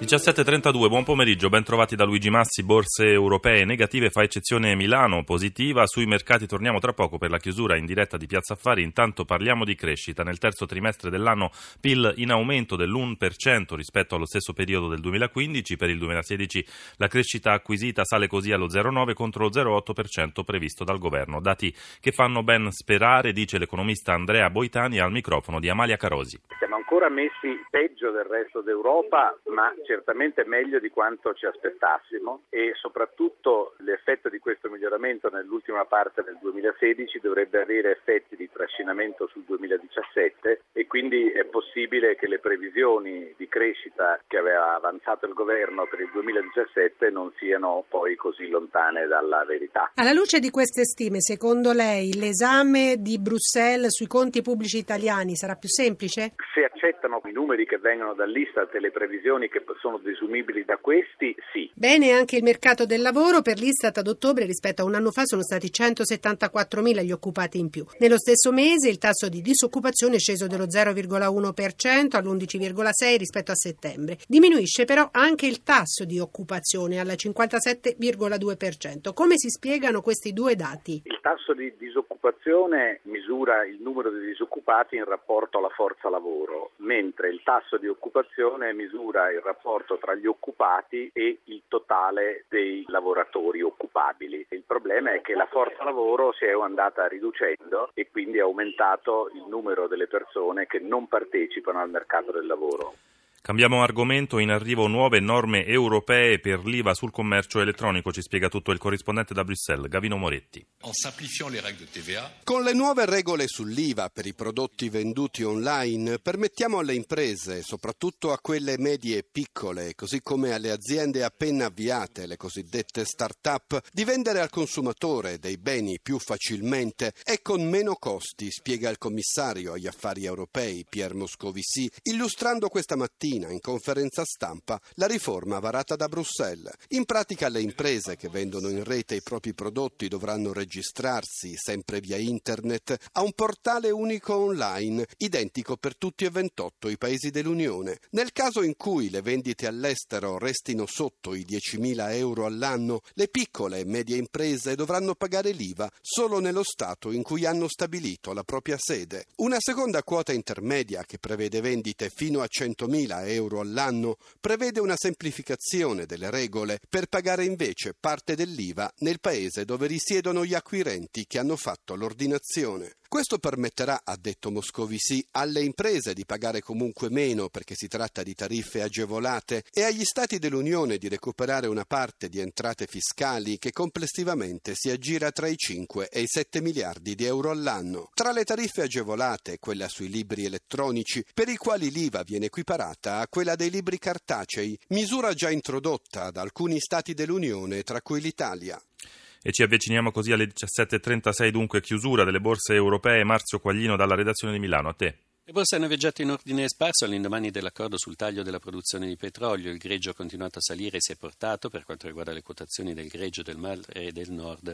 17.32, buon pomeriggio, ben trovati da Luigi Massi, borse europee negative, fa eccezione Milano, positiva, sui mercati torniamo tra poco per la chiusura in diretta di Piazza Affari, intanto parliamo di crescita, nel terzo trimestre dell'anno PIL in aumento dell'1% rispetto allo stesso periodo del 2015, per il 2016 la crescita acquisita sale così allo 0,9 contro lo 0,8% previsto dal governo, dati che fanno ben sperare, dice l'economista Andrea Boitani al microfono di Amalia Carosi. Siamo ancora messi peggio del resto d'Europa, ma certamente meglio di quanto ci aspettassimo e soprattutto l'effetto di questo miglioramento nell'ultima parte del 2016 dovrebbe avere effetti di trascinamento sul 2017 e quindi è possibile che le previsioni di crescita che aveva avanzato il governo per il 2017 non siano poi così lontane dalla verità. Alla luce di queste stime, secondo lei l'esame di Bruxelles sui conti pubblici italiani sarà più semplice? Se accettano i numeri che vengono dall'Istat e le previsioni che sono desumibili da questi, sì. Bene anche il mercato del lavoro. Per l'Istat ad ottobre rispetto a un anno fa sono stati 174.000 gli occupati in più. Nello stesso mese il tasso di disoccupazione è sceso dello 0,1% all'11,6% rispetto a settembre. Diminuisce però anche il tasso di occupazione al 57,2%. Come si spiegano questi due dati? Il tasso di disoccupazione misura il numero di disoccupati in rapporto alla forza lavoro, mentre il tasso di occupazione misura il rapporto tra gli occupati e il totale dei lavoratori occupabili. Il problema è che la forza lavoro si è andata riducendo e quindi è aumentato il numero delle persone che non partecipano al mercato del lavoro. Cambiamo argomento, in arrivo nuove norme europee per l'IVA sul commercio elettronico, ci spiega tutto il corrispondente da Bruxelles, Gavino Moretti. Con le nuove regole sull'IVA per i prodotti venduti online permettiamo alle imprese, soprattutto a quelle medie e piccole, così come alle aziende appena avviate, le cosiddette start-up, di vendere al consumatore dei beni più facilmente e con meno costi, spiega il commissario agli affari europei Pierre Moscovici, illustrando questa mattina mattina in conferenza stampa la riforma varata da Bruxelles. In pratica le imprese che vendono in rete i propri prodotti dovranno registrarsi, sempre via internet, a un portale unico online, identico per tutti e 28 i paesi dell'Unione. Nel caso in cui le vendite all'estero restino sotto i 10.000 euro all'anno, le piccole e medie imprese dovranno pagare l'IVA solo nello Stato in cui hanno stabilito la propria sede. Una seconda quota intermedia che prevede vendite fino a 100.000 euro all'anno prevede una semplificazione delle regole per pagare invece parte dell'IVA nel paese dove risiedono gli acquirenti che hanno fatto l'ordinazione. Questo permetterà, ha detto Moscovici, alle imprese di pagare comunque meno perché si tratta di tariffe agevolate e agli Stati dell'Unione di recuperare una parte di entrate fiscali che complessivamente si aggira tra i 5 e i 7 miliardi di euro all'anno. Tra le tariffe agevolate, quella sui libri elettronici, per i quali l'IVA viene equiparata a quella dei libri cartacei, misura già introdotta da alcuni Stati dell'Unione, tra cui l'Italia. E ci avviciniamo così alle 17.36, dunque chiusura delle borse europee. Marzio Quaglino dalla redazione di Milano, a te. Le borse hanno viaggiato in ordine sparso all'indomani dell'accordo sul taglio della produzione di petrolio. Il greggio ha continuato a salire e si è portato, per quanto riguarda le quotazioni del greggio del mare e del nord,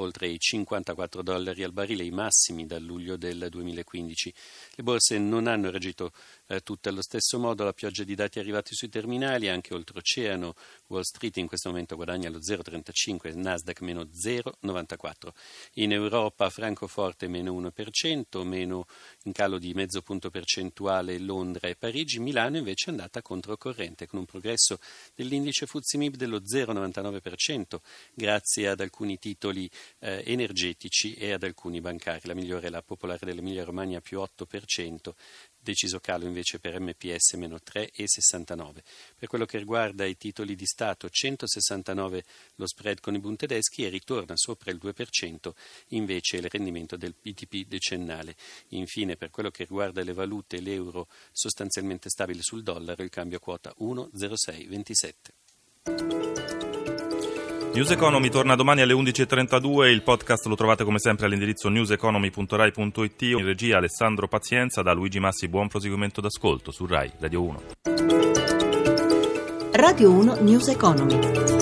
oltre i 54 dollari al barile, i massimi dal luglio del 2015. Le borse non hanno reagito eh, tutte allo stesso modo. La pioggia di dati arrivati sui terminali, anche oltreoceano, Wall Street in questo momento guadagna lo 0,35, Nasdaq meno 0,94. In Europa Francoforte meno 1%, meno in calo di mezzo punto percentuale Londra e Parigi, Milano invece è andata controcorrente con un progresso dell'indice Fuzimib dello 0,99% grazie ad alcuni titoli eh, energetici e ad alcuni bancari. La migliore è la popolare dell'Emilia Romagna più 8%, deciso calo invece per MPS meno 3,69. Per quello che riguarda i titoli di Stato, 169 lo spread con i Bund tedeschi e ritorna sopra il 2% invece il rendimento del BTP decennale. Infine, per quello che riguarda le valute, l'euro sostanzialmente stabile sul dollaro, il cambio quota 1,0627. News Economy torna domani alle 11.32, il podcast lo trovate come sempre all'indirizzo newseconomy.rai.it. In regia Alessandro Pazienza, da Luigi Massi buon proseguimento d'ascolto su RAI Radio 1. Radio 1 News Economy.